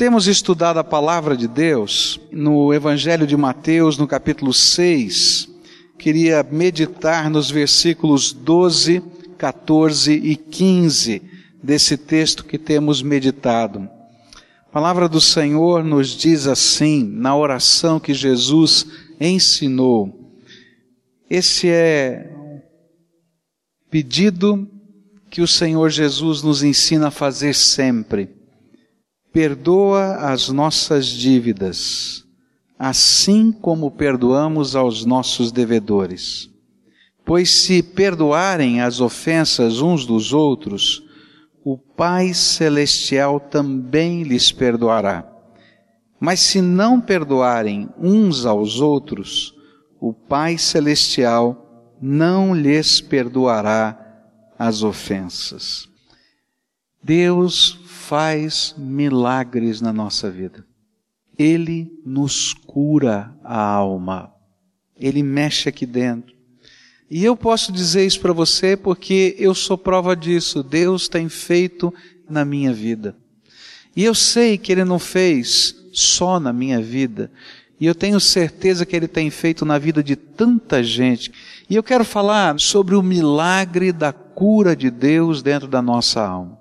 Temos estudado a palavra de Deus no Evangelho de Mateus, no capítulo 6. Queria meditar nos versículos 12, 14 e 15 desse texto que temos meditado. A palavra do Senhor nos diz assim, na oração que Jesus ensinou. Esse é pedido que o Senhor Jesus nos ensina a fazer sempre Perdoa as nossas dívidas, assim como perdoamos aos nossos devedores. Pois se perdoarem as ofensas uns dos outros, o Pai Celestial também lhes perdoará. Mas se não perdoarem uns aos outros, o Pai Celestial não lhes perdoará as ofensas. Deus faz milagres na nossa vida. Ele nos cura a alma. Ele mexe aqui dentro. E eu posso dizer isso para você porque eu sou prova disso. Deus tem feito na minha vida. E eu sei que Ele não fez só na minha vida. E eu tenho certeza que Ele tem feito na vida de tanta gente. E eu quero falar sobre o milagre da cura de Deus dentro da nossa alma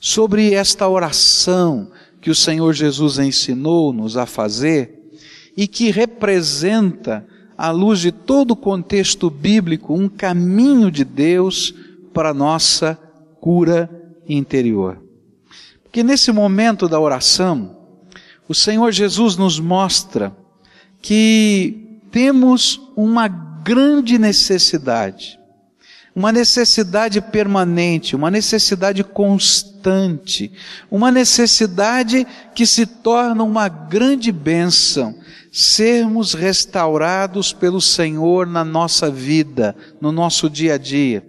sobre esta oração que o Senhor Jesus ensinou-nos a fazer e que representa, à luz de todo o contexto bíblico, um caminho de Deus para a nossa cura interior. Porque nesse momento da oração, o Senhor Jesus nos mostra que temos uma grande necessidade uma necessidade permanente, uma necessidade constante, uma necessidade que se torna uma grande bênção, sermos restaurados pelo Senhor na nossa vida, no nosso dia a dia.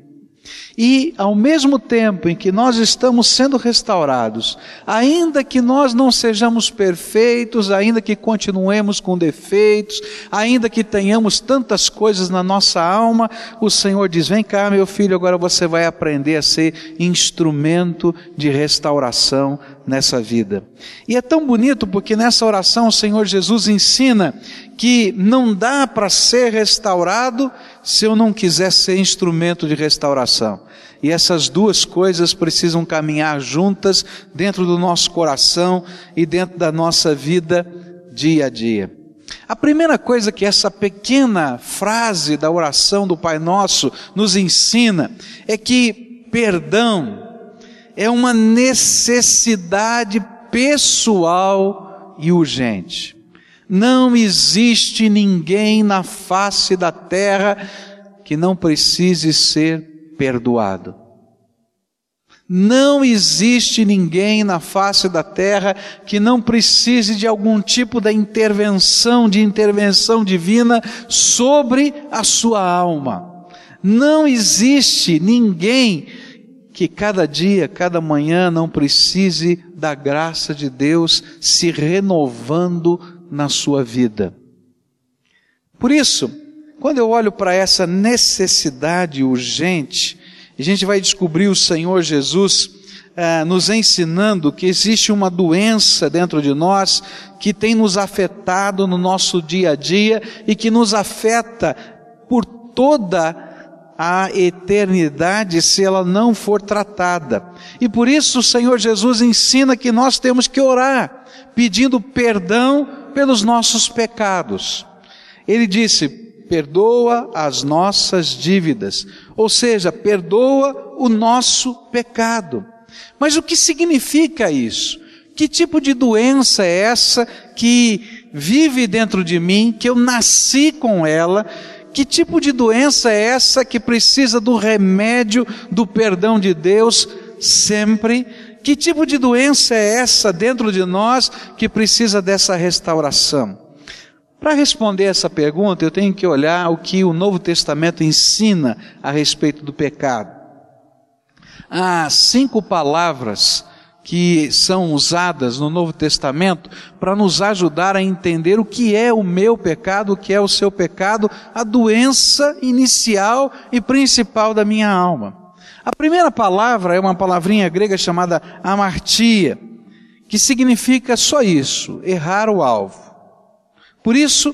E, ao mesmo tempo em que nós estamos sendo restaurados, ainda que nós não sejamos perfeitos, ainda que continuemos com defeitos, ainda que tenhamos tantas coisas na nossa alma, o Senhor diz: Vem cá, meu filho, agora você vai aprender a ser instrumento de restauração nessa vida. E é tão bonito porque nessa oração o Senhor Jesus ensina que não dá para ser restaurado se eu não quiser ser instrumento de restauração. E essas duas coisas precisam caminhar juntas dentro do nosso coração e dentro da nossa vida dia a dia. A primeira coisa que essa pequena frase da oração do Pai Nosso nos ensina é que perdão é uma necessidade pessoal e urgente. Não existe ninguém na face da terra que não precise ser perdoado. Não existe ninguém na face da terra que não precise de algum tipo da intervenção, de intervenção divina sobre a sua alma. Não existe ninguém que cada dia, cada manhã não precise da graça de Deus se renovando na sua vida. Por isso, quando eu olho para essa necessidade urgente, a gente vai descobrir o Senhor Jesus ah, nos ensinando que existe uma doença dentro de nós que tem nos afetado no nosso dia a dia e que nos afeta por toda a eternidade se ela não for tratada. E por isso o Senhor Jesus ensina que nós temos que orar, pedindo perdão pelos nossos pecados. Ele disse: perdoa as nossas dívidas, ou seja, perdoa o nosso pecado. Mas o que significa isso? Que tipo de doença é essa que vive dentro de mim, que eu nasci com ela? Que tipo de doença é essa que precisa do remédio do perdão de Deus sempre? Que tipo de doença é essa dentro de nós que precisa dessa restauração? Para responder essa pergunta, eu tenho que olhar o que o Novo Testamento ensina a respeito do pecado. Há cinco palavras que são usadas no Novo Testamento para nos ajudar a entender o que é o meu pecado, o que é o seu pecado, a doença inicial e principal da minha alma. A primeira palavra é uma palavrinha grega chamada amartia, que significa só isso, errar o alvo. Por isso,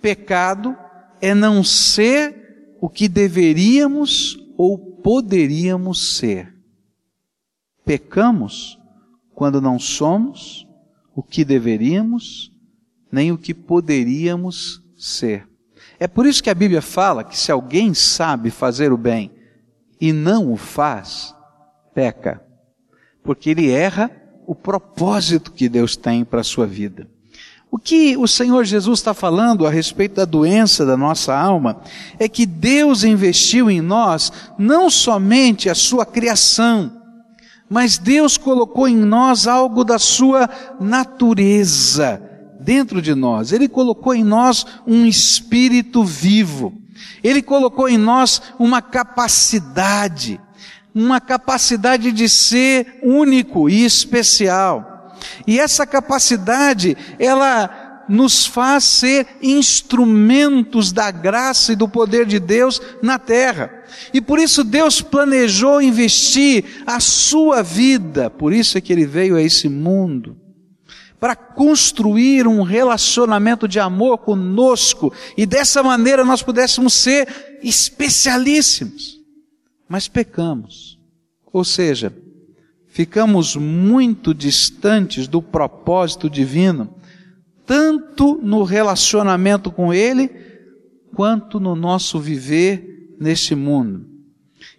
pecado é não ser o que deveríamos ou poderíamos ser. Pecamos quando não somos o que deveríamos, nem o que poderíamos ser. É por isso que a Bíblia fala que se alguém sabe fazer o bem e não o faz, peca. Porque ele erra o propósito que Deus tem para a sua vida. O que o Senhor Jesus está falando a respeito da doença da nossa alma é que Deus investiu em nós não somente a sua criação, mas Deus colocou em nós algo da sua natureza dentro de nós. Ele colocou em nós um espírito vivo. Ele colocou em nós uma capacidade uma capacidade de ser único e especial. E essa capacidade, ela nos faz ser instrumentos da graça e do poder de Deus na terra. E por isso Deus planejou investir a sua vida, por isso é que ele veio a esse mundo, para construir um relacionamento de amor conosco e dessa maneira nós pudéssemos ser especialíssimos mas pecamos. Ou seja, ficamos muito distantes do propósito divino, tanto no relacionamento com Ele, quanto no nosso viver neste mundo.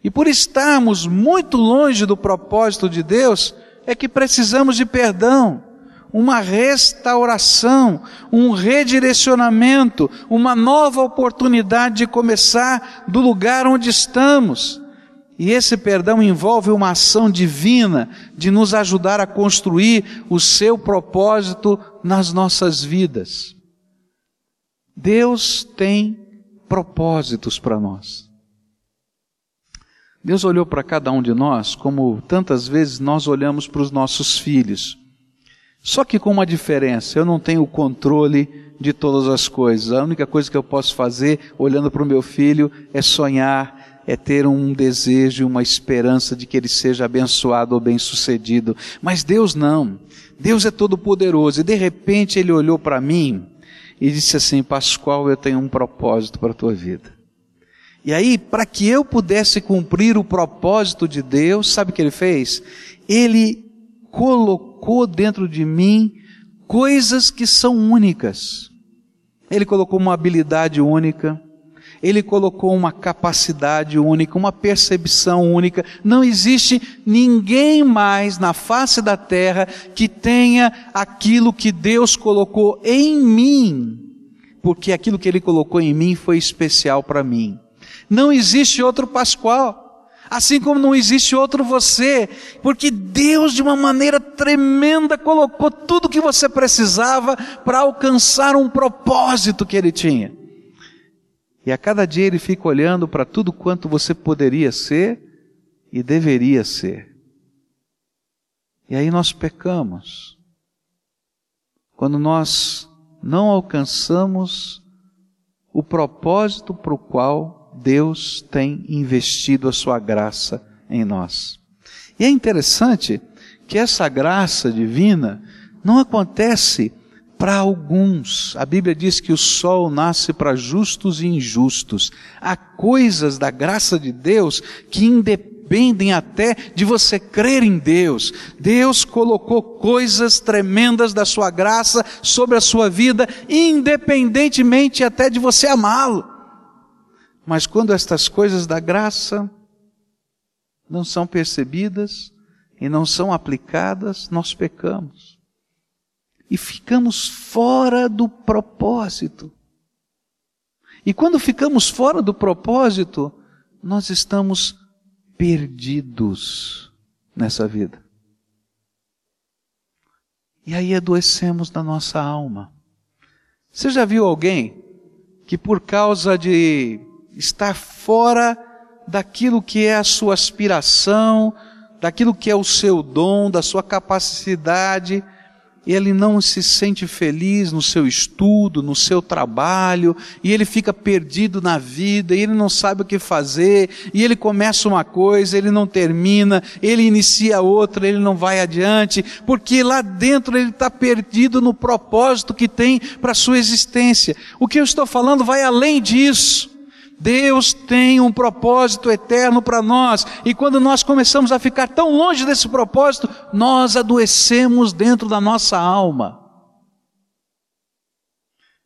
E por estarmos muito longe do propósito de Deus, é que precisamos de perdão, uma restauração, um redirecionamento, uma nova oportunidade de começar do lugar onde estamos. E esse perdão envolve uma ação divina de nos ajudar a construir o seu propósito nas nossas vidas. Deus tem propósitos para nós. Deus olhou para cada um de nós como tantas vezes nós olhamos para os nossos filhos. Só que com uma diferença, eu não tenho o controle de todas as coisas. A única coisa que eu posso fazer olhando para o meu filho é sonhar é ter um desejo, uma esperança de que ele seja abençoado ou bem-sucedido. Mas Deus não. Deus é todo poderoso. E de repente ele olhou para mim e disse assim: Pascoal, eu tenho um propósito para a tua vida. E aí, para que eu pudesse cumprir o propósito de Deus, sabe o que ele fez? Ele colocou dentro de mim coisas que são únicas. Ele colocou uma habilidade única, ele colocou uma capacidade única, uma percepção única. Não existe ninguém mais na face da terra que tenha aquilo que Deus colocou em mim, porque aquilo que Ele colocou em mim foi especial para mim. Não existe outro Pascoal. Assim como não existe outro você, porque Deus, de uma maneira tremenda, colocou tudo que você precisava para alcançar um propósito que Ele tinha. E a cada dia ele fica olhando para tudo quanto você poderia ser e deveria ser. E aí nós pecamos. Quando nós não alcançamos o propósito para o qual Deus tem investido a sua graça em nós. E é interessante que essa graça divina não acontece para alguns. A Bíblia diz que o sol nasce para justos e injustos. Há coisas da graça de Deus que independem até de você crer em Deus. Deus colocou coisas tremendas da sua graça sobre a sua vida, independentemente até de você amá-lo. Mas quando estas coisas da graça não são percebidas e não são aplicadas, nós pecamos e ficamos fora do propósito. E quando ficamos fora do propósito, nós estamos perdidos nessa vida. E aí adoecemos na nossa alma. Você já viu alguém que por causa de estar fora daquilo que é a sua aspiração, daquilo que é o seu dom, da sua capacidade, ele não se sente feliz no seu estudo, no seu trabalho, e ele fica perdido na vida, e ele não sabe o que fazer, e ele começa uma coisa, ele não termina, ele inicia outra, ele não vai adiante, porque lá dentro ele está perdido no propósito que tem para a sua existência. O que eu estou falando vai além disso. Deus tem um propósito eterno para nós, e quando nós começamos a ficar tão longe desse propósito, nós adoecemos dentro da nossa alma.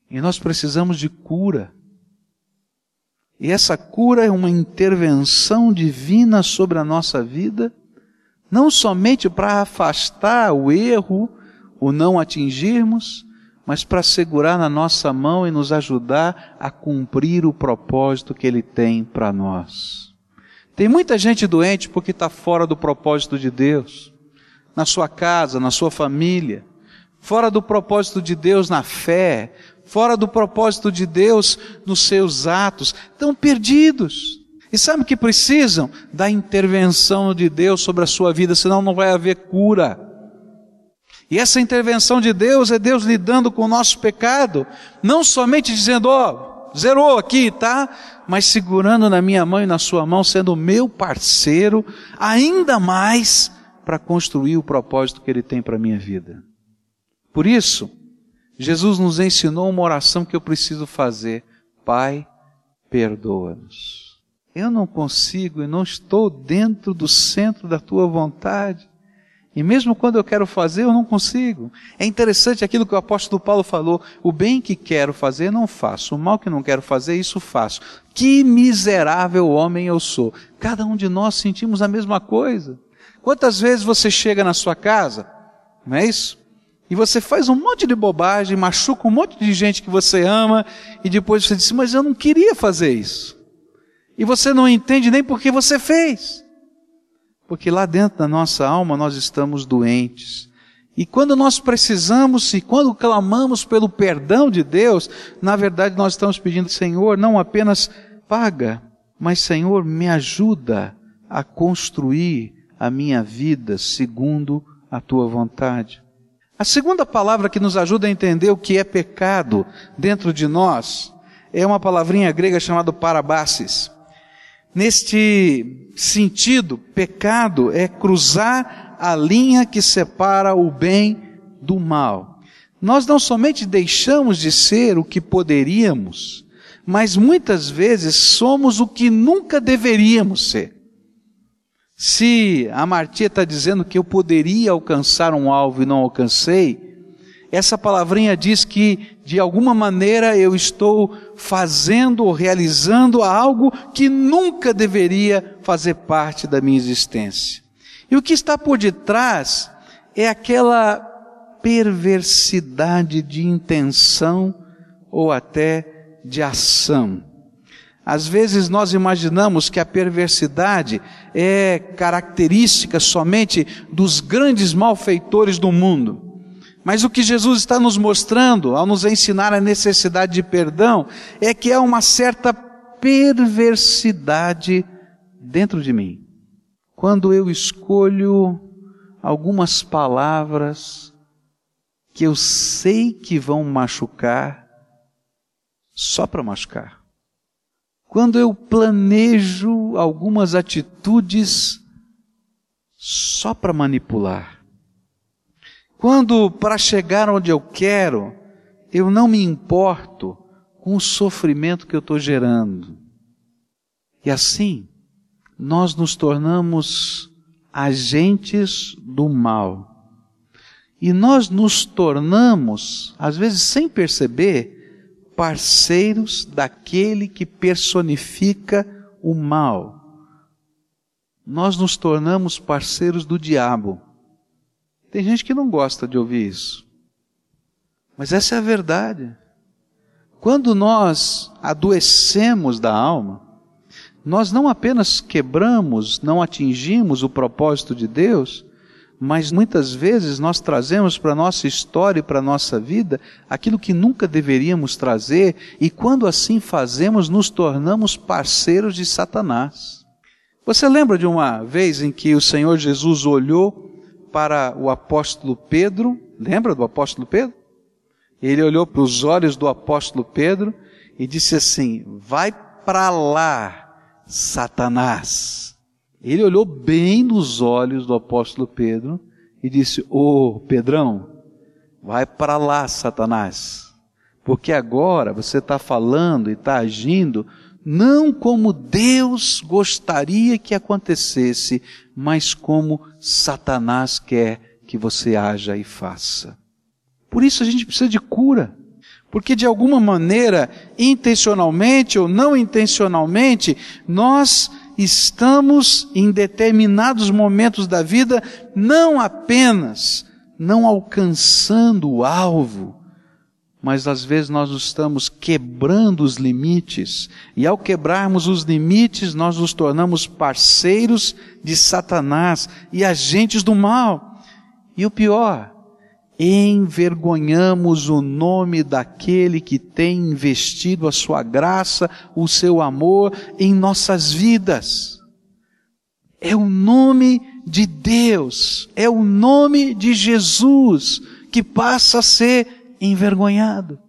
E nós precisamos de cura. E essa cura é uma intervenção divina sobre a nossa vida, não somente para afastar o erro, o não atingirmos, mas para segurar na nossa mão e nos ajudar a cumprir o propósito que Ele tem para nós. Tem muita gente doente porque está fora do propósito de Deus, na sua casa, na sua família, fora do propósito de Deus na fé, fora do propósito de Deus nos seus atos, estão perdidos. E sabe que precisam? Da intervenção de Deus sobre a sua vida, senão não vai haver cura. E essa intervenção de Deus é Deus lidando com o nosso pecado, não somente dizendo, ó, oh, zerou aqui, tá? Mas segurando na minha mão e na sua mão, sendo meu parceiro, ainda mais para construir o propósito que Ele tem para a minha vida. Por isso, Jesus nos ensinou uma oração que eu preciso fazer. Pai, perdoa-nos. Eu não consigo e não estou dentro do centro da tua vontade. E mesmo quando eu quero fazer, eu não consigo. É interessante aquilo que o apóstolo Paulo falou: o bem que quero fazer, não faço. O mal que não quero fazer, isso faço. Que miserável homem eu sou. Cada um de nós sentimos a mesma coisa. Quantas vezes você chega na sua casa, não é isso? E você faz um monte de bobagem, machuca um monte de gente que você ama, e depois você diz, mas eu não queria fazer isso. E você não entende nem porque você fez. Porque lá dentro da nossa alma nós estamos doentes. E quando nós precisamos e quando clamamos pelo perdão de Deus, na verdade nós estamos pedindo, Senhor, não apenas paga, mas Senhor, me ajuda a construir a minha vida segundo a tua vontade. A segunda palavra que nos ajuda a entender o que é pecado dentro de nós é uma palavrinha grega chamada parabasis. Neste sentido, pecado é cruzar a linha que separa o bem do mal. Nós não somente deixamos de ser o que poderíamos, mas muitas vezes somos o que nunca deveríamos ser. Se a Martia está dizendo que eu poderia alcançar um alvo e não alcancei, essa palavrinha diz que, de alguma maneira, eu estou fazendo ou realizando algo que nunca deveria fazer parte da minha existência. E o que está por detrás é aquela perversidade de intenção ou até de ação. Às vezes nós imaginamos que a perversidade é característica somente dos grandes malfeitores do mundo. Mas o que Jesus está nos mostrando, ao nos ensinar a necessidade de perdão, é que há uma certa perversidade dentro de mim. Quando eu escolho algumas palavras que eu sei que vão machucar, só para machucar. Quando eu planejo algumas atitudes só para manipular. Quando, para chegar onde eu quero, eu não me importo com o sofrimento que eu estou gerando. E assim, nós nos tornamos agentes do mal. E nós nos tornamos, às vezes sem perceber, parceiros daquele que personifica o mal. Nós nos tornamos parceiros do diabo. Tem gente que não gosta de ouvir isso. Mas essa é a verdade. Quando nós adoecemos da alma, nós não apenas quebramos, não atingimos o propósito de Deus, mas muitas vezes nós trazemos para a nossa história e para a nossa vida aquilo que nunca deveríamos trazer, e quando assim fazemos, nos tornamos parceiros de Satanás. Você lembra de uma vez em que o Senhor Jesus olhou para o apóstolo Pedro Lembra do apóstolo Pedro? Ele olhou para os olhos do apóstolo Pedro e disse assim: Vai para lá, Satanás. Ele olhou bem nos olhos do apóstolo Pedro e disse: Ô oh, Pedrão, vai para lá, Satanás, porque agora você está falando e está agindo não como Deus gostaria que acontecesse, mas como Satanás quer que você haja e faça. Por isso a gente precisa de cura. Porque de alguma maneira, intencionalmente ou não intencionalmente, nós estamos em determinados momentos da vida não apenas não alcançando o alvo, mas às vezes nós estamos quebrando os limites, e ao quebrarmos os limites, nós nos tornamos parceiros de Satanás e agentes do mal. E o pior, envergonhamos o nome daquele que tem investido a sua graça, o seu amor em nossas vidas. É o nome de Deus, é o nome de Jesus que passa a ser envergonhado.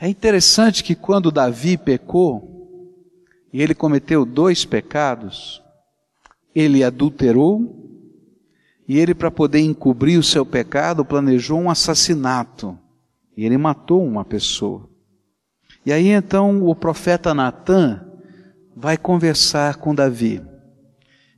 É interessante que quando Davi pecou, e ele cometeu dois pecados, ele adulterou, e ele, para poder encobrir o seu pecado, planejou um assassinato. E ele matou uma pessoa. E aí então o profeta Natan vai conversar com Davi.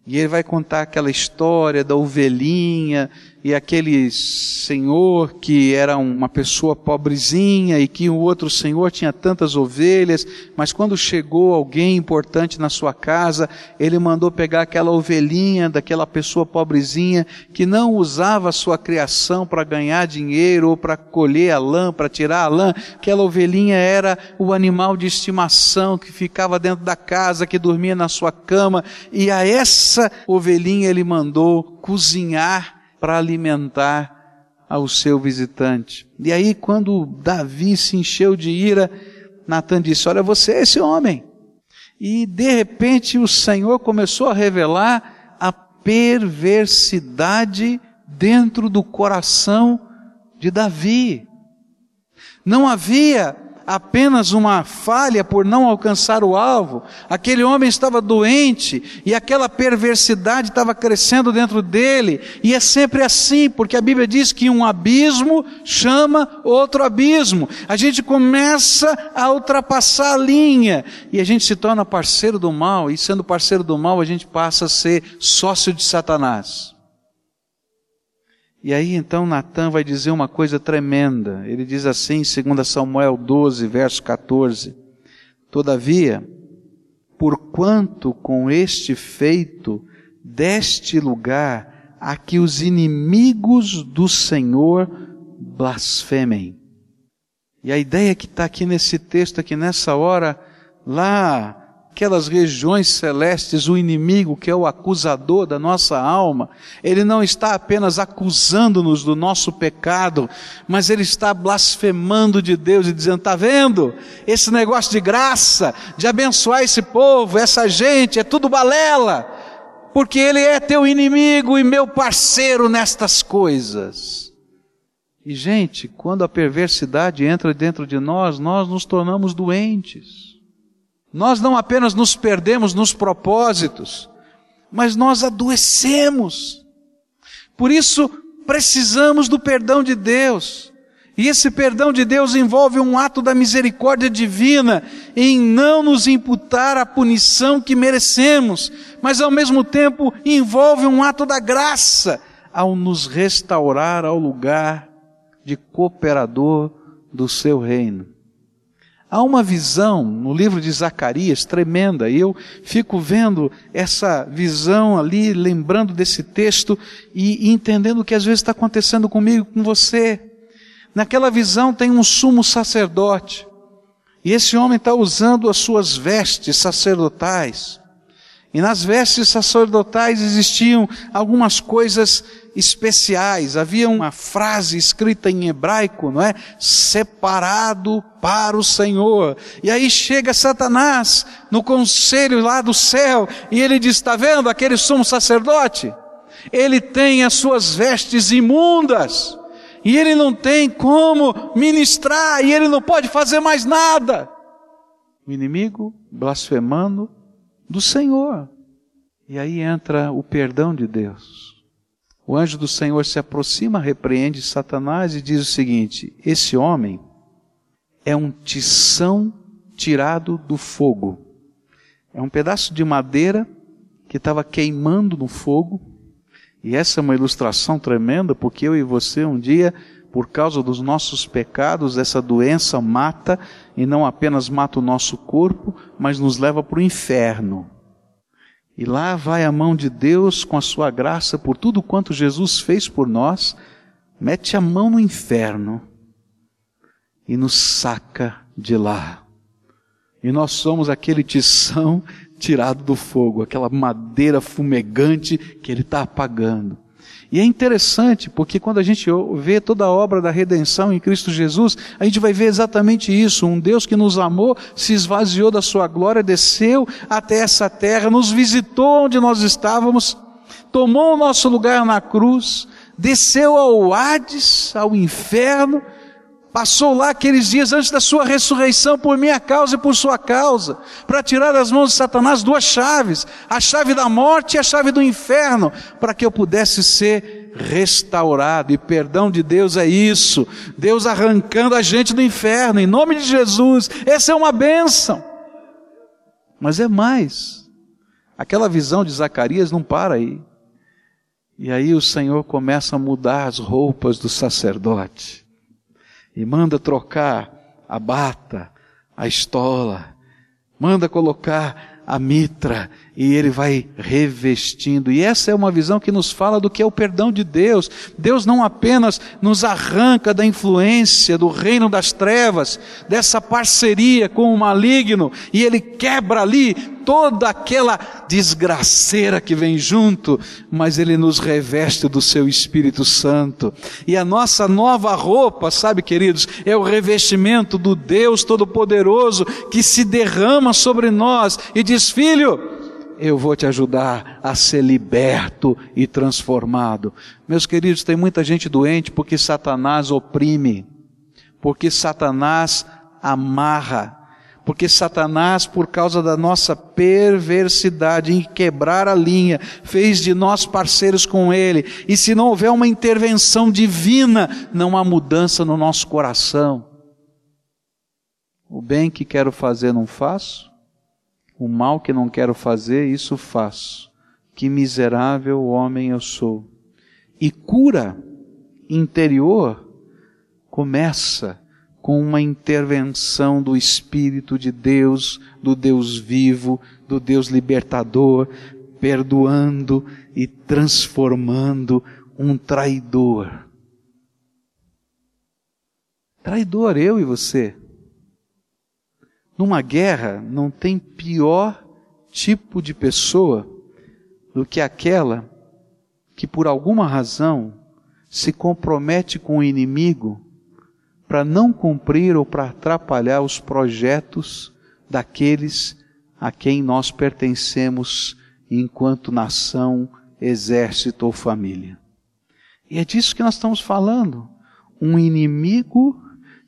E ele vai contar aquela história da ovelhinha e aquele senhor que era uma pessoa pobrezinha e que o outro senhor tinha tantas ovelhas, mas quando chegou alguém importante na sua casa, ele mandou pegar aquela ovelhinha daquela pessoa pobrezinha que não usava a sua criação para ganhar dinheiro ou para colher a lã, para tirar a lã. Aquela ovelhinha era o animal de estimação que ficava dentro da casa, que dormia na sua cama, e a essa ovelhinha ele mandou cozinhar para alimentar ao seu visitante. E aí, quando Davi se encheu de ira, Natan disse: Olha, você é esse homem. E de repente o Senhor começou a revelar a perversidade dentro do coração de Davi. Não havia apenas uma falha por não alcançar o alvo. Aquele homem estava doente e aquela perversidade estava crescendo dentro dele. E é sempre assim, porque a Bíblia diz que um abismo chama outro abismo. A gente começa a ultrapassar a linha e a gente se torna parceiro do mal. E sendo parceiro do mal, a gente passa a ser sócio de Satanás. E aí então Natan vai dizer uma coisa tremenda. Ele diz assim, em 2 Samuel 12, verso 14: Todavia, porquanto com este feito deste lugar a que os inimigos do Senhor blasfemem. E a ideia que está aqui nesse texto, aqui nessa hora, lá aquelas regiões celestes, o inimigo, que é o acusador da nossa alma, ele não está apenas acusando-nos do nosso pecado, mas ele está blasfemando de Deus e dizendo: está vendo? Esse negócio de graça, de abençoar esse povo, essa gente, é tudo balela, porque ele é teu inimigo e meu parceiro nestas coisas. E, gente, quando a perversidade entra dentro de nós, nós nos tornamos doentes. Nós não apenas nos perdemos nos propósitos, mas nós adoecemos. Por isso, precisamos do perdão de Deus. E esse perdão de Deus envolve um ato da misericórdia divina em não nos imputar a punição que merecemos, mas ao mesmo tempo envolve um ato da graça ao nos restaurar ao lugar de cooperador do seu reino. Há uma visão no livro de Zacarias tremenda, e eu fico vendo essa visão ali, lembrando desse texto e entendendo o que às vezes está acontecendo comigo, com você. Naquela visão tem um sumo sacerdote, e esse homem está usando as suas vestes sacerdotais. E nas vestes sacerdotais existiam algumas coisas especiais. Havia uma frase escrita em hebraico, não é? Separado para o Senhor. E aí chega Satanás no conselho lá do céu e ele diz: Está vendo aquele sumo sacerdote? ele tem as suas vestes imundas, e ele não tem como ministrar, e ele não pode fazer mais nada. O inimigo blasfemando do Senhor. E aí entra o perdão de Deus. O anjo do Senhor se aproxima, repreende Satanás e diz o seguinte: Esse homem é um tição tirado do fogo. É um pedaço de madeira que estava queimando no fogo. E essa é uma ilustração tremenda, porque eu e você um dia, por causa dos nossos pecados, essa doença mata, e não apenas mata o nosso corpo, mas nos leva para o inferno. E lá vai a mão de Deus com a sua graça por tudo quanto Jesus fez por nós, mete a mão no inferno e nos saca de lá. E nós somos aquele tição tirado do fogo, aquela madeira fumegante que ele está apagando. E é interessante, porque quando a gente vê toda a obra da redenção em Cristo Jesus, a gente vai ver exatamente isso. Um Deus que nos amou, se esvaziou da sua glória, desceu até essa terra, nos visitou onde nós estávamos, tomou o nosso lugar na cruz, desceu ao Hades, ao inferno, Passou lá aqueles dias antes da sua ressurreição por minha causa e por sua causa, para tirar das mãos de Satanás duas chaves, a chave da morte e a chave do inferno, para que eu pudesse ser restaurado. E perdão de Deus é isso, Deus arrancando a gente do inferno, em nome de Jesus. Essa é uma bênção. Mas é mais. Aquela visão de Zacarias não para aí. E aí o Senhor começa a mudar as roupas do sacerdote e manda trocar a bata, a estola, manda colocar a mitra e ele vai revestindo. E essa é uma visão que nos fala do que é o perdão de Deus. Deus não apenas nos arranca da influência do reino das trevas, dessa parceria com o maligno, e ele quebra ali toda aquela desgraceira que vem junto, mas ele nos reveste do seu Espírito Santo. E a nossa nova roupa, sabe, queridos, é o revestimento do Deus Todo-Poderoso que se derrama sobre nós e diz: Filho, eu vou te ajudar a ser liberto e transformado. Meus queridos, tem muita gente doente porque Satanás oprime, porque Satanás amarra, porque Satanás, por causa da nossa perversidade em quebrar a linha, fez de nós parceiros com Ele, e se não houver uma intervenção divina, não há mudança no nosso coração. O bem que quero fazer não faço, o mal que não quero fazer, isso faço. Que miserável homem eu sou. E cura interior começa com uma intervenção do Espírito de Deus, do Deus vivo, do Deus libertador, perdoando e transformando um traidor. Traidor, eu e você. Numa guerra não tem pior tipo de pessoa do que aquela que por alguma razão se compromete com o inimigo para não cumprir ou para atrapalhar os projetos daqueles a quem nós pertencemos enquanto nação, exército ou família. E é disso que nós estamos falando. Um inimigo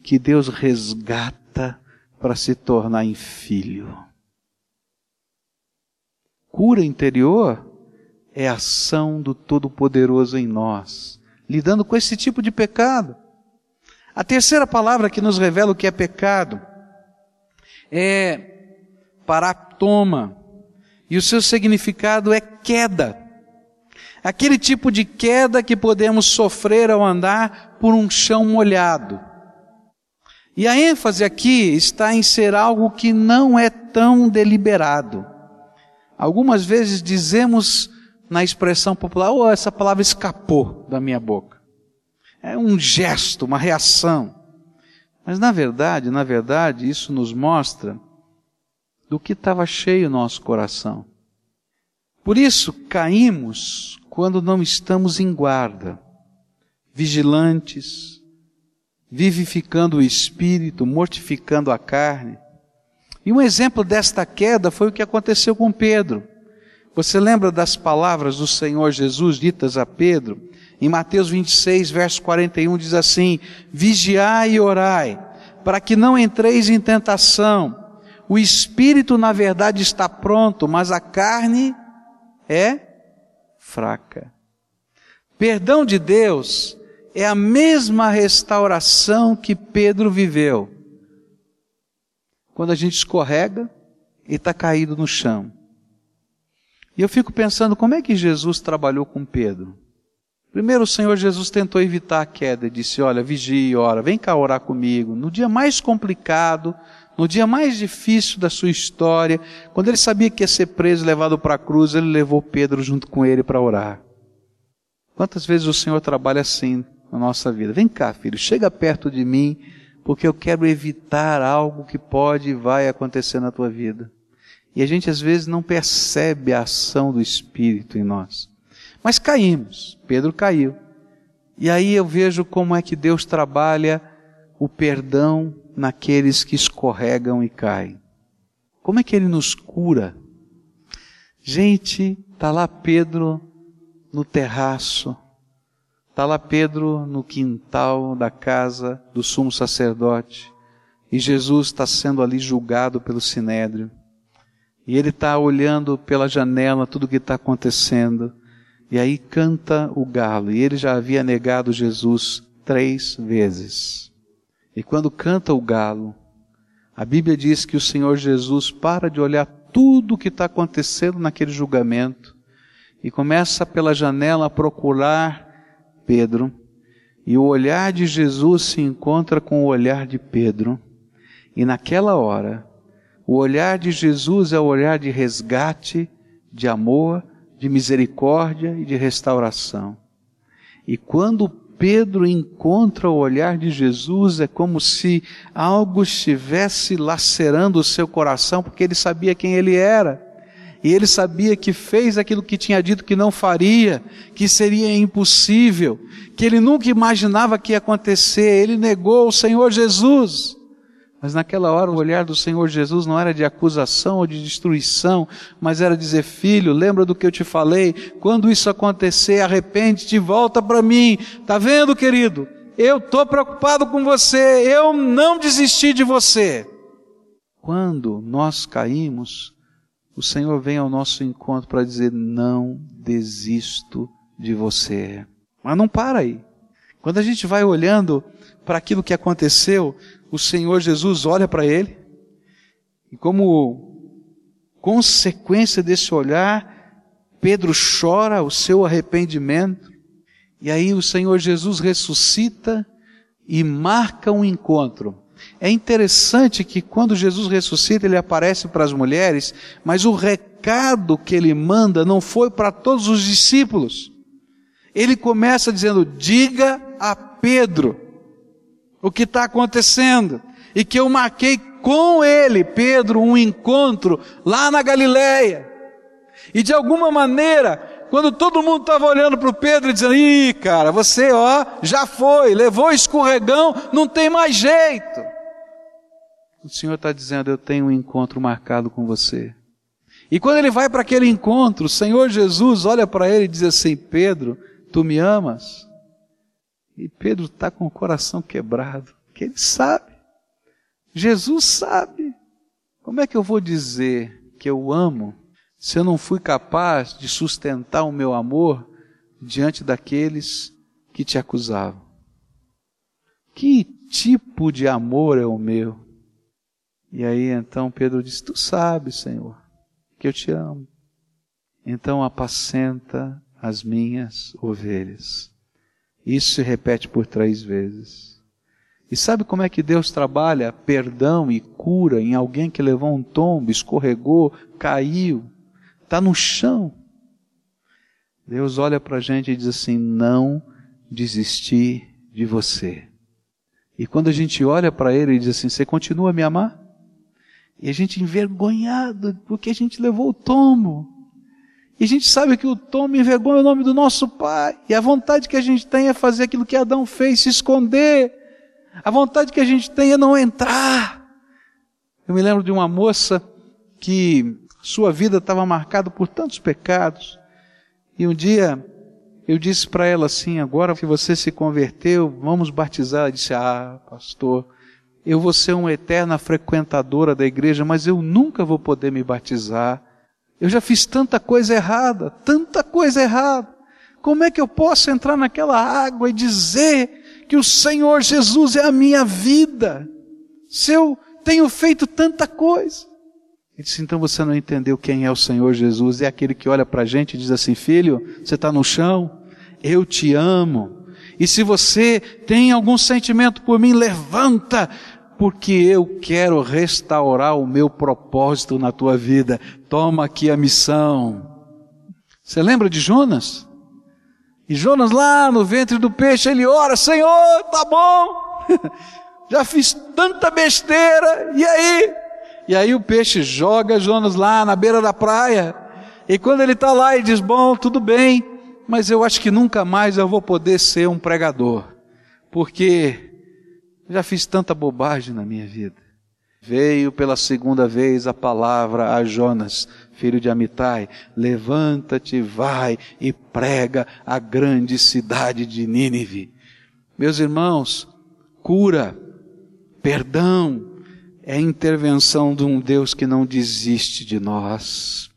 que Deus resgata para se tornar em filho. Cura interior é a ação do Todo-Poderoso em nós, lidando com esse tipo de pecado. A terceira palavra que nos revela o que é pecado é paraptoma, e o seu significado é queda. Aquele tipo de queda que podemos sofrer ao andar por um chão molhado. E a ênfase aqui está em ser algo que não é tão deliberado. Algumas vezes dizemos na expressão popular, oh, essa palavra escapou da minha boca. É um gesto, uma reação. Mas na verdade, na verdade, isso nos mostra do que estava cheio o nosso coração. Por isso, caímos quando não estamos em guarda, vigilantes, vivificando o espírito, mortificando a carne. E um exemplo desta queda foi o que aconteceu com Pedro. Você lembra das palavras do Senhor Jesus ditas a Pedro? Em Mateus 26, verso 41 diz assim: Vigiai e orai, para que não entreis em tentação. O espírito, na verdade, está pronto, mas a carne é fraca. Perdão de Deus é a mesma restauração que Pedro viveu. Quando a gente escorrega e está caído no chão. E eu fico pensando como é que Jesus trabalhou com Pedro. Primeiro o Senhor Jesus tentou evitar a queda disse: Olha, vigie e ora, vem cá orar comigo. No dia mais complicado, no dia mais difícil da sua história, quando ele sabia que ia ser preso e levado para a cruz, ele levou Pedro junto com ele para orar. Quantas vezes o Senhor trabalha assim na nossa vida? Vem cá, filho, chega perto de mim, porque eu quero evitar algo que pode e vai acontecer na tua vida. E a gente às vezes não percebe a ação do Espírito em nós. Mas caímos, Pedro caiu. E aí eu vejo como é que Deus trabalha o perdão naqueles que escorregam e caem. Como é que ele nos cura? Gente, tá lá Pedro no terraço, tá lá Pedro no quintal da casa do sumo sacerdote, e Jesus está sendo ali julgado pelo sinédrio. E ele está olhando pela janela tudo o que está acontecendo. E aí canta o galo. E ele já havia negado Jesus três vezes. E quando canta o galo, a Bíblia diz que o Senhor Jesus para de olhar tudo o que está acontecendo naquele julgamento e começa pela janela a procurar Pedro. E o olhar de Jesus se encontra com o olhar de Pedro. E naquela hora, o olhar de Jesus é o olhar de resgate, de amor, de misericórdia e de restauração. E quando Pedro encontra o olhar de Jesus, é como se algo estivesse lacerando o seu coração, porque ele sabia quem ele era. E ele sabia que fez aquilo que tinha dito que não faria, que seria impossível, que ele nunca imaginava que ia acontecer. Ele negou o Senhor Jesus. Mas naquela hora o olhar do Senhor Jesus não era de acusação ou de destruição, mas era dizer: Filho, lembra do que eu te falei? Quando isso acontecer, arrepende-te volta para mim. Tá vendo, querido? Eu estou preocupado com você, eu não desisti de você. Quando nós caímos, o Senhor vem ao nosso encontro para dizer: Não desisto de você. Mas não para aí. Quando a gente vai olhando para aquilo que aconteceu, o Senhor Jesus olha para ele e, como consequência desse olhar, Pedro chora o seu arrependimento. E aí o Senhor Jesus ressuscita e marca um encontro. É interessante que quando Jesus ressuscita, ele aparece para as mulheres, mas o recado que ele manda não foi para todos os discípulos. Ele começa dizendo: diga a Pedro o que está acontecendo e que eu marquei com ele, Pedro, um encontro lá na Galileia. E de alguma maneira, quando todo mundo estava olhando para o Pedro e dizendo: Ih, cara, você ó, já foi, levou escorregão, não tem mais jeito. O Senhor está dizendo: Eu tenho um encontro marcado com você. E quando ele vai para aquele encontro, o Senhor Jesus olha para ele e diz assim: Pedro, tu me amas? E Pedro está com o coração quebrado, que ele sabe. Jesus sabe. Como é que eu vou dizer que eu amo se eu não fui capaz de sustentar o meu amor diante daqueles que te acusavam? Que tipo de amor é o meu? E aí então Pedro diz: Tu sabes, Senhor, que eu te amo. Então apacenta as minhas ovelhas. Isso se repete por três vezes. E sabe como é que Deus trabalha perdão e cura em alguém que levou um tombo, escorregou, caiu, está no chão? Deus olha para a gente e diz assim: Não desisti de você. E quando a gente olha para Ele e diz assim: Você continua a me amar? E a gente envergonhado porque a gente levou o tombo. E a gente sabe que o tom me envergonha o nome do nosso Pai. E a vontade que a gente tem é fazer aquilo que Adão fez, se esconder. A vontade que a gente tem é não entrar. Eu me lembro de uma moça que Sua vida estava marcada por tantos pecados. E um dia eu disse para ela assim: agora que você se converteu, vamos batizar. Ela disse: Ah, pastor, eu vou ser uma eterna frequentadora da igreja, mas eu nunca vou poder me batizar. Eu já fiz tanta coisa errada, tanta coisa errada. Como é que eu posso entrar naquela água e dizer que o Senhor Jesus é a minha vida? Se eu tenho feito tanta coisa. Ele disse: então você não entendeu quem é o Senhor Jesus? É aquele que olha para a gente e diz assim: filho, você está no chão, eu te amo. E se você tem algum sentimento por mim, levanta, porque eu quero restaurar o meu propósito na tua vida. Toma aqui a missão. Você lembra de Jonas? E Jonas lá no ventre do peixe, ele ora, Senhor, tá bom. Já fiz tanta besteira, e aí? E aí o peixe joga Jonas lá na beira da praia. E quando ele está lá, ele diz: Bom, tudo bem, mas eu acho que nunca mais eu vou poder ser um pregador, porque já fiz tanta bobagem na minha vida. Veio pela segunda vez a palavra a Jonas, filho de Amitai: Levanta-te, vai e prega a grande cidade de Nínive. Meus irmãos, cura, perdão, é intervenção de um Deus que não desiste de nós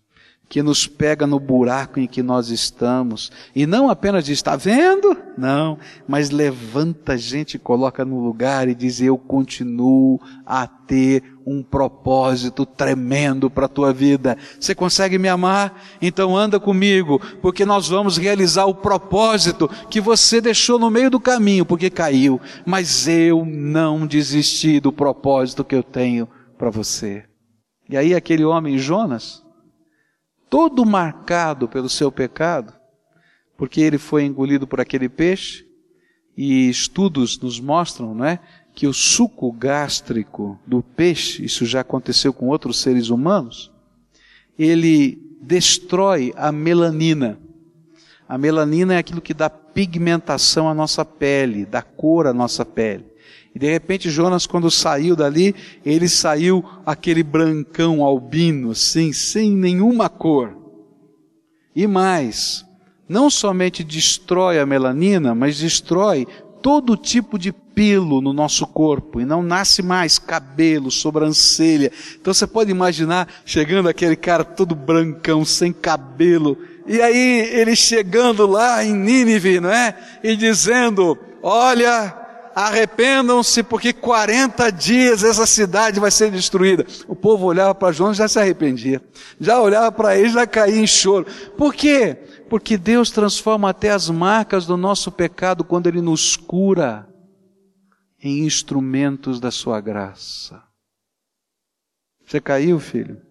que nos pega no buraco em que nós estamos, e não apenas diz, está vendo? Não, mas levanta a gente coloca no lugar e diz, eu continuo a ter um propósito tremendo para a tua vida. Você consegue me amar? Então anda comigo, porque nós vamos realizar o propósito que você deixou no meio do caminho, porque caiu, mas eu não desisti do propósito que eu tenho para você. E aí aquele homem Jonas, todo marcado pelo seu pecado, porque ele foi engolido por aquele peixe, e estudos nos mostram, não é, que o suco gástrico do peixe, isso já aconteceu com outros seres humanos, ele destrói a melanina. A melanina é aquilo que dá pigmentação à nossa pele, dá cor à nossa pele. E de repente Jonas, quando saiu dali, ele saiu aquele brancão albino, assim, sem nenhuma cor. E mais, não somente destrói a melanina, mas destrói todo tipo de pelo no nosso corpo e não nasce mais cabelo, sobrancelha. Então você pode imaginar chegando aquele cara todo brancão, sem cabelo, e aí ele chegando lá em Nínive, não é? E dizendo: Olha, arrependam-se, porque 40 dias essa cidade vai ser destruída. O povo olhava para Jonas e já se arrependia. Já olhava para ele já caía em choro. Por quê? Porque Deus transforma até as marcas do nosso pecado quando Ele nos cura em instrumentos da Sua graça. Você caiu, filho?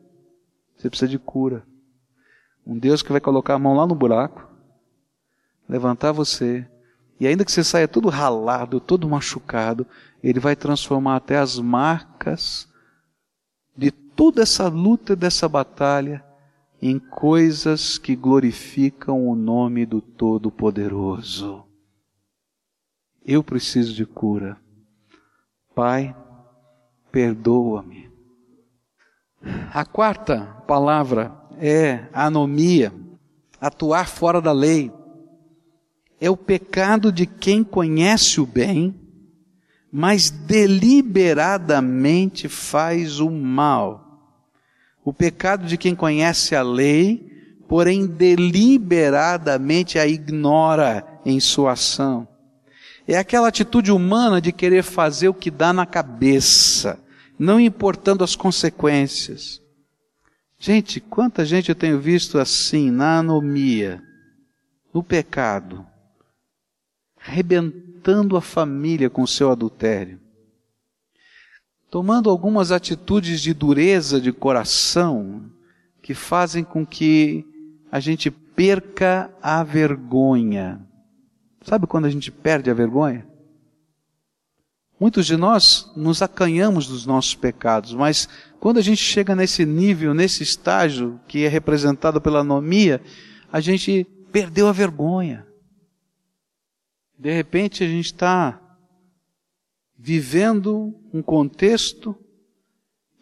Você precisa de cura. Um Deus que vai colocar a mão lá no buraco, levantar você, e ainda que você saia todo ralado, todo machucado, Ele vai transformar até as marcas de toda essa luta, dessa batalha, em coisas que glorificam o nome do Todo-Poderoso. Eu preciso de cura. Pai, perdoa-me. A quarta palavra é anomia, atuar fora da lei é o pecado de quem conhece o bem, mas deliberadamente faz o mal. O pecado de quem conhece a lei, porém deliberadamente a ignora em sua ação. É aquela atitude humana de querer fazer o que dá na cabeça, não importando as consequências. Gente, quanta gente eu tenho visto assim, na anomia, no pecado, arrebentando a família com seu adultério, tomando algumas atitudes de dureza de coração que fazem com que a gente perca a vergonha. Sabe quando a gente perde a vergonha? Muitos de nós nos acanhamos dos nossos pecados, mas quando a gente chega nesse nível, nesse estágio que é representado pela anomia, a gente perdeu a vergonha. De repente a gente está vivendo um contexto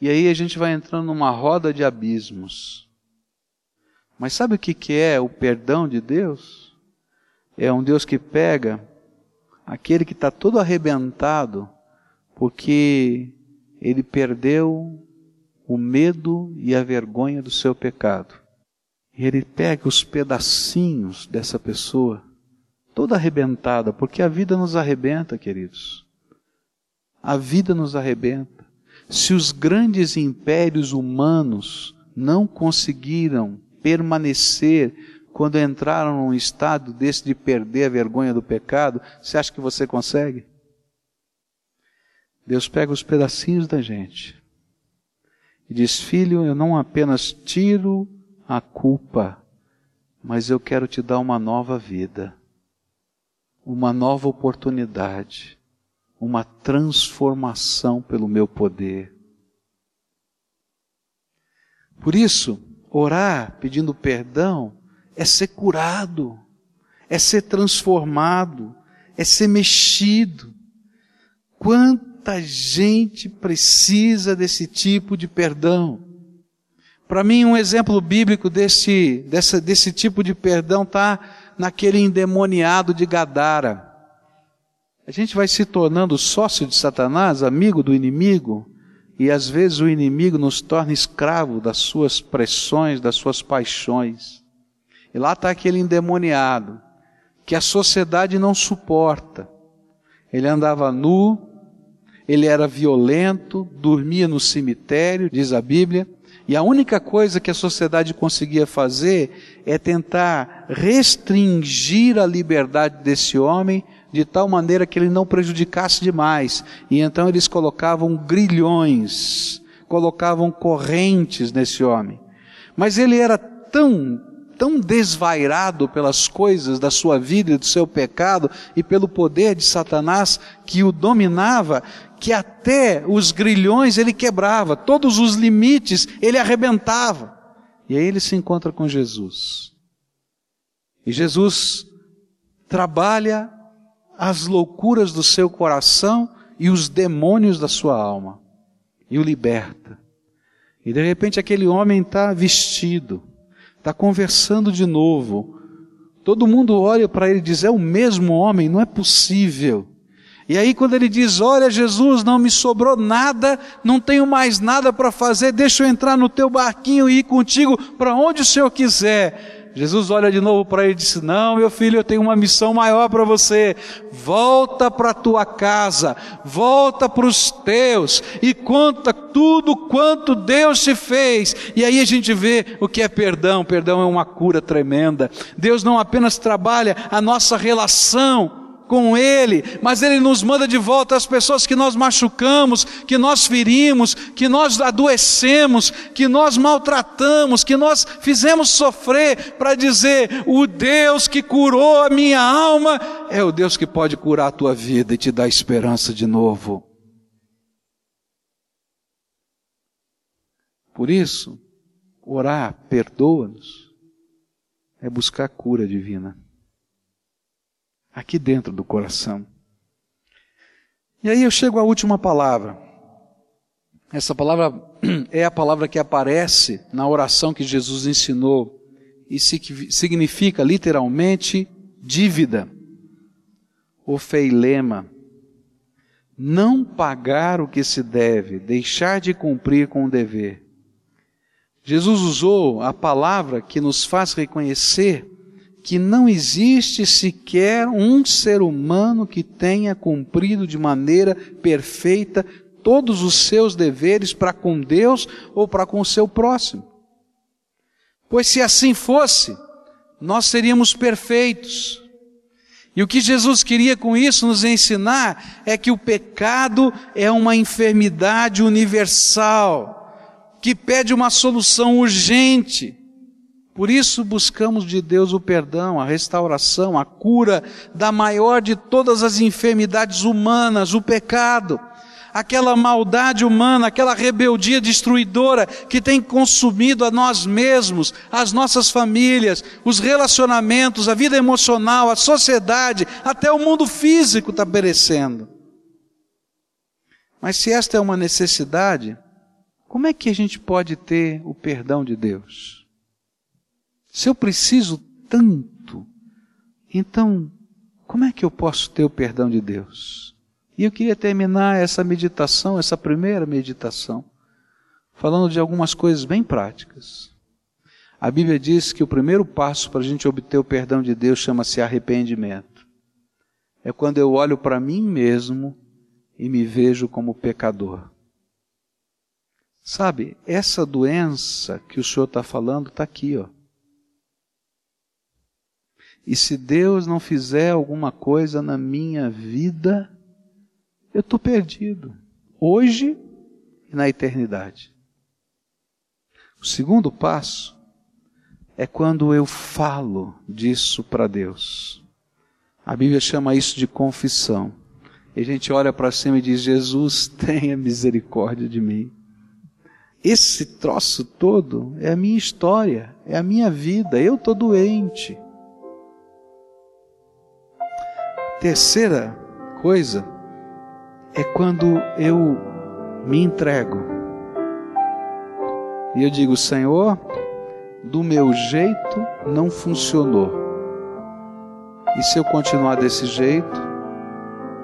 e aí a gente vai entrando numa roda de abismos. Mas sabe o que, que é o perdão de Deus? É um Deus que pega aquele que está todo arrebentado porque ele perdeu o medo e a vergonha do seu pecado. E ele pega os pedacinhos dessa pessoa, toda arrebentada, porque a vida nos arrebenta, queridos. A vida nos arrebenta. Se os grandes impérios humanos não conseguiram permanecer quando entraram num estado desse de perder a vergonha do pecado, você acha que você consegue? Deus pega os pedacinhos da gente e diz: Filho, eu não apenas tiro a culpa, mas eu quero te dar uma nova vida, uma nova oportunidade, uma transformação pelo meu poder. Por isso, orar pedindo perdão é ser curado, é ser transformado, é ser mexido. Quanta gente precisa desse tipo de perdão? Para mim, um exemplo bíblico desse, dessa, desse tipo de perdão está naquele endemoniado de Gadara. A gente vai se tornando sócio de Satanás, amigo do inimigo, e às vezes o inimigo nos torna escravo das suas pressões, das suas paixões. E lá está aquele endemoniado, que a sociedade não suporta. Ele andava nu, ele era violento, dormia no cemitério, diz a Bíblia, e a única coisa que a sociedade conseguia fazer é tentar restringir a liberdade desse homem de tal maneira que ele não prejudicasse demais. E então eles colocavam grilhões, colocavam correntes nesse homem. Mas ele era tão, tão desvairado pelas coisas da sua vida e do seu pecado e pelo poder de Satanás que o dominava, que até os grilhões ele quebrava, todos os limites ele arrebentava. E aí ele se encontra com Jesus. E Jesus trabalha as loucuras do seu coração e os demônios da sua alma e o liberta. E de repente aquele homem está vestido, está conversando de novo. Todo mundo olha para ele e diz: é o mesmo homem, não é possível. E aí, quando ele diz: Olha, Jesus, não me sobrou nada, não tenho mais nada para fazer, deixa eu entrar no teu barquinho e ir contigo para onde o Senhor quiser. Jesus olha de novo para ele e disse: Não, meu filho, eu tenho uma missão maior para você. Volta para a tua casa, volta para os teus e conta tudo quanto Deus te fez. E aí a gente vê o que é perdão. Perdão é uma cura tremenda. Deus não apenas trabalha a nossa relação, com Ele, mas Ele nos manda de volta as pessoas que nós machucamos, que nós ferimos, que nós adoecemos, que nós maltratamos, que nós fizemos sofrer, para dizer: o Deus que curou a minha alma é o Deus que pode curar a tua vida e te dar esperança de novo. Por isso, orar, perdoa-nos, é buscar cura divina aqui dentro do coração. E aí eu chego à última palavra. Essa palavra é a palavra que aparece na oração que Jesus ensinou e significa literalmente dívida, ofeilema. Não pagar o que se deve, deixar de cumprir com o dever. Jesus usou a palavra que nos faz reconhecer que não existe sequer um ser humano que tenha cumprido de maneira perfeita todos os seus deveres para com Deus ou para com o seu próximo. Pois se assim fosse, nós seríamos perfeitos. E o que Jesus queria com isso nos ensinar é que o pecado é uma enfermidade universal, que pede uma solução urgente. Por isso buscamos de Deus o perdão, a restauração, a cura da maior de todas as enfermidades humanas, o pecado. Aquela maldade humana, aquela rebeldia destruidora que tem consumido a nós mesmos, as nossas famílias, os relacionamentos, a vida emocional, a sociedade, até o mundo físico está perecendo. Mas se esta é uma necessidade, como é que a gente pode ter o perdão de Deus? Se eu preciso tanto, então como é que eu posso ter o perdão de Deus? E eu queria terminar essa meditação, essa primeira meditação, falando de algumas coisas bem práticas. A Bíblia diz que o primeiro passo para a gente obter o perdão de Deus chama-se arrependimento. É quando eu olho para mim mesmo e me vejo como pecador. Sabe, essa doença que o Senhor está falando está aqui, ó. E se Deus não fizer alguma coisa na minha vida, eu estou perdido, hoje e na eternidade. O segundo passo é quando eu falo disso para Deus. A Bíblia chama isso de confissão. E a gente olha para cima e diz: Jesus, tenha misericórdia de mim. Esse troço todo é a minha história, é a minha vida. Eu estou doente. Terceira coisa é quando eu me entrego. E eu digo, Senhor, do meu jeito não funcionou. E se eu continuar desse jeito,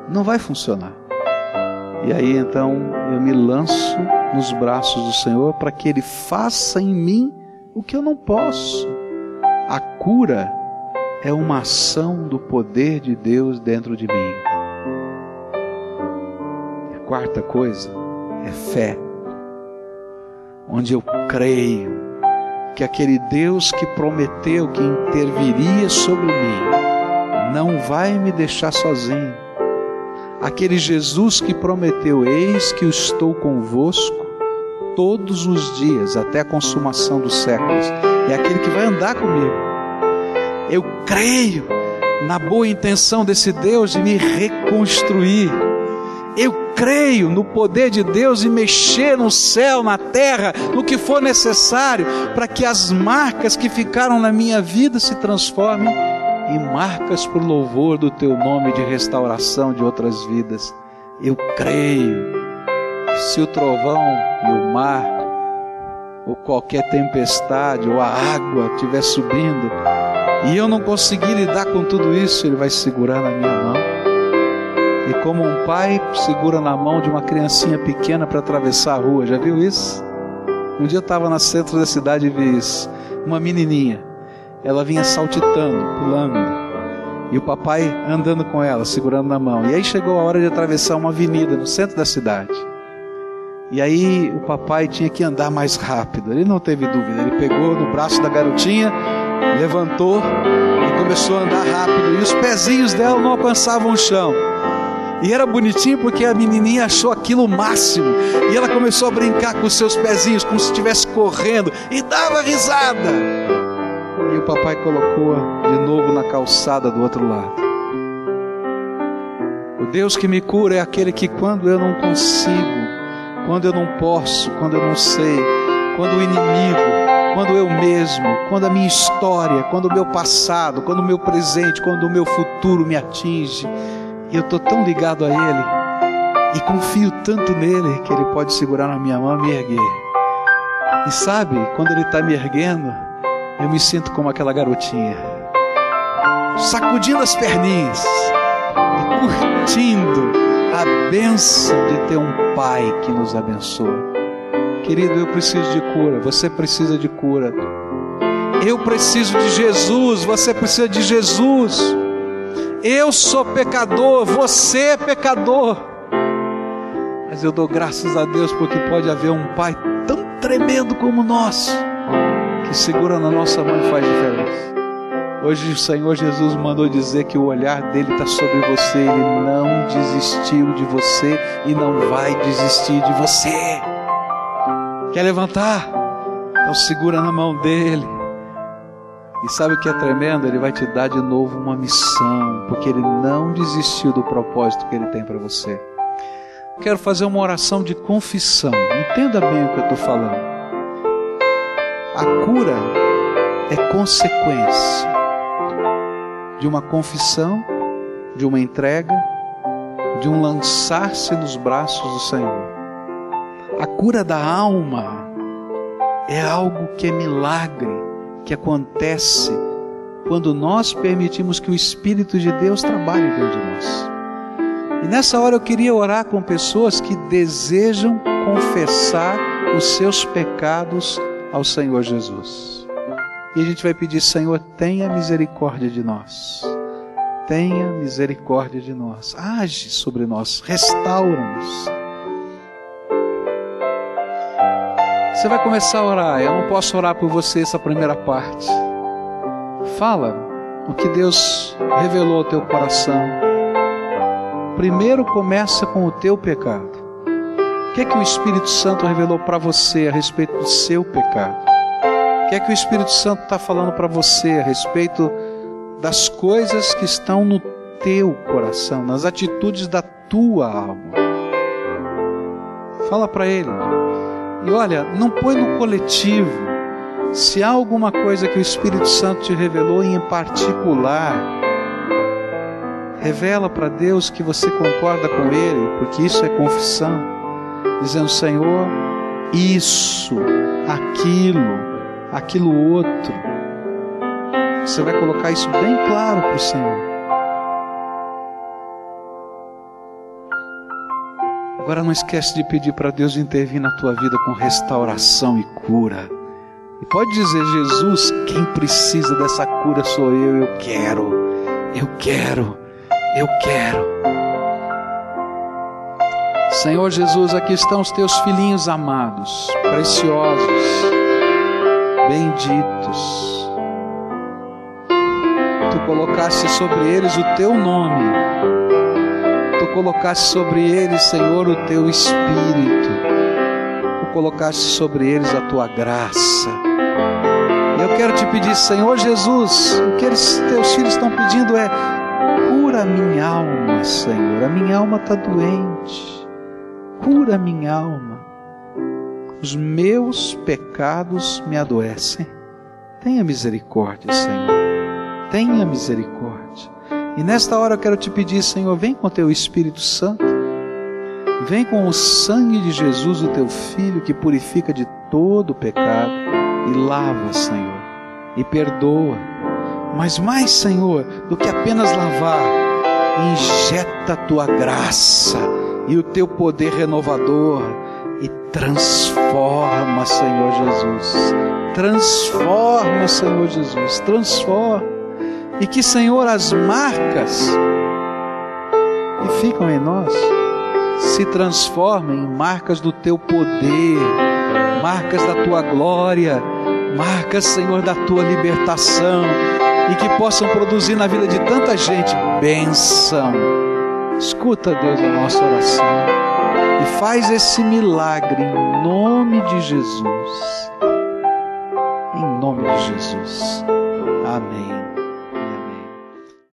não vai funcionar. E aí então eu me lanço nos braços do Senhor para que Ele faça em mim o que eu não posso. A cura é uma ação do poder de Deus dentro de mim. A quarta coisa é fé, onde eu creio que aquele Deus que prometeu que interviria sobre mim não vai me deixar sozinho. Aquele Jesus que prometeu: Eis que eu estou convosco todos os dias até a consumação dos séculos. É aquele que vai andar comigo eu creio na boa intenção desse Deus de me reconstruir. Eu creio no poder de Deus em mexer no céu, na terra, no que for necessário, para que as marcas que ficaram na minha vida se transformem em marcas para o louvor do teu nome de restauração de outras vidas. Eu creio que se o trovão e o mar, ou qualquer tempestade, ou a água estiver subindo, e eu não conseguir lidar com tudo isso, Ele vai segurar na minha mão. E como um pai segura na mão de uma criancinha pequena para atravessar a rua, já viu isso? Um dia eu estava no centro da cidade e vi isso. Uma menininha, ela vinha saltitando, pulando, e o papai andando com ela, segurando na mão. E aí chegou a hora de atravessar uma avenida no centro da cidade. E aí o papai tinha que andar mais rápido. Ele não teve dúvida, ele pegou no braço da garotinha levantou e começou a andar rápido, e os pezinhos dela não alcançavam o chão. E era bonitinho porque a menininha achou aquilo o máximo. E ela começou a brincar com os seus pezinhos, como se estivesse correndo, e dava risada. E o papai colocou de novo na calçada do outro lado. O Deus que me cura é aquele que, quando eu não consigo, quando eu não posso, quando eu não sei, quando o inimigo quando eu mesmo, quando a minha história, quando o meu passado, quando o meu presente, quando o meu futuro me atinge, e eu estou tão ligado a Ele e confio tanto nele que Ele pode segurar na minha mão e me erguer. E sabe, quando Ele está me erguendo, eu me sinto como aquela garotinha, sacudindo as perninhas e curtindo a benção de ter um Pai que nos abençoa. Querido, eu preciso de cura, você precisa de cura. Eu preciso de Jesus, você precisa de Jesus. Eu sou pecador, você é pecador. Mas eu dou graças a Deus porque pode haver um Pai tão tremendo como o nosso, que segura na nossa mão e faz diferença. Hoje o Senhor Jesus mandou dizer que o olhar dele está sobre você, ele não desistiu de você e não vai desistir de você. Quer levantar? Então segura na mão dele. E sabe o que é tremendo? Ele vai te dar de novo uma missão, porque ele não desistiu do propósito que ele tem para você. Quero fazer uma oração de confissão. Entenda bem o que eu estou falando. A cura é consequência de uma confissão, de uma entrega, de um lançar-se nos braços do Senhor. A cura da alma é algo que é milagre, que acontece quando nós permitimos que o Espírito de Deus trabalhe dentro de nós. E nessa hora eu queria orar com pessoas que desejam confessar os seus pecados ao Senhor Jesus. E a gente vai pedir, Senhor, tenha misericórdia de nós. Tenha misericórdia de nós. Age sobre nós, restaura-nos. Você vai começar a orar. Eu não posso orar por você essa primeira parte. Fala o que Deus revelou ao teu coração. Primeiro começa com o teu pecado. O que é que o Espírito Santo revelou para você a respeito do seu pecado? O que é que o Espírito Santo está falando para você a respeito das coisas que estão no teu coração, nas atitudes da tua alma? Fala para Ele. E olha, não põe no coletivo. Se há alguma coisa que o Espírito Santo te revelou em particular, revela para Deus que você concorda com Ele, porque isso é confissão, dizendo: Senhor, isso, aquilo, aquilo outro. Você vai colocar isso bem claro para o Senhor. Agora não esquece de pedir para Deus intervir na tua vida com restauração e cura. E pode dizer, Jesus, quem precisa dessa cura sou eu, eu quero, eu quero, eu quero. Senhor Jesus, aqui estão os teus filhinhos amados, preciosos, benditos. Tu colocaste sobre eles o teu nome colocaste sobre eles, Senhor, o teu espírito, tu colocaste sobre eles a tua graça. E eu quero te pedir, Senhor Jesus, o que eles, teus filhos estão pedindo é: cura minha alma, Senhor. A minha alma está doente. Cura minha alma. Os meus pecados me adoecem. Tenha misericórdia, Senhor. Tenha misericórdia. E nesta hora eu quero te pedir, Senhor, vem com o teu Espírito Santo, vem com o sangue de Jesus, o teu Filho, que purifica de todo o pecado, e lava, Senhor, e perdoa. Mas mais, Senhor, do que apenas lavar, injeta a tua graça e o teu poder renovador. E transforma, Senhor Jesus. Transforma, Senhor Jesus, transforma e que, Senhor, as marcas que ficam em nós se transformem em marcas do teu poder, marcas da tua glória, marcas, Senhor, da tua libertação e que possam produzir na vida de tanta gente bênção. Escuta, Deus, a nossa oração e faz esse milagre em nome de Jesus. Em nome de Jesus. Amém.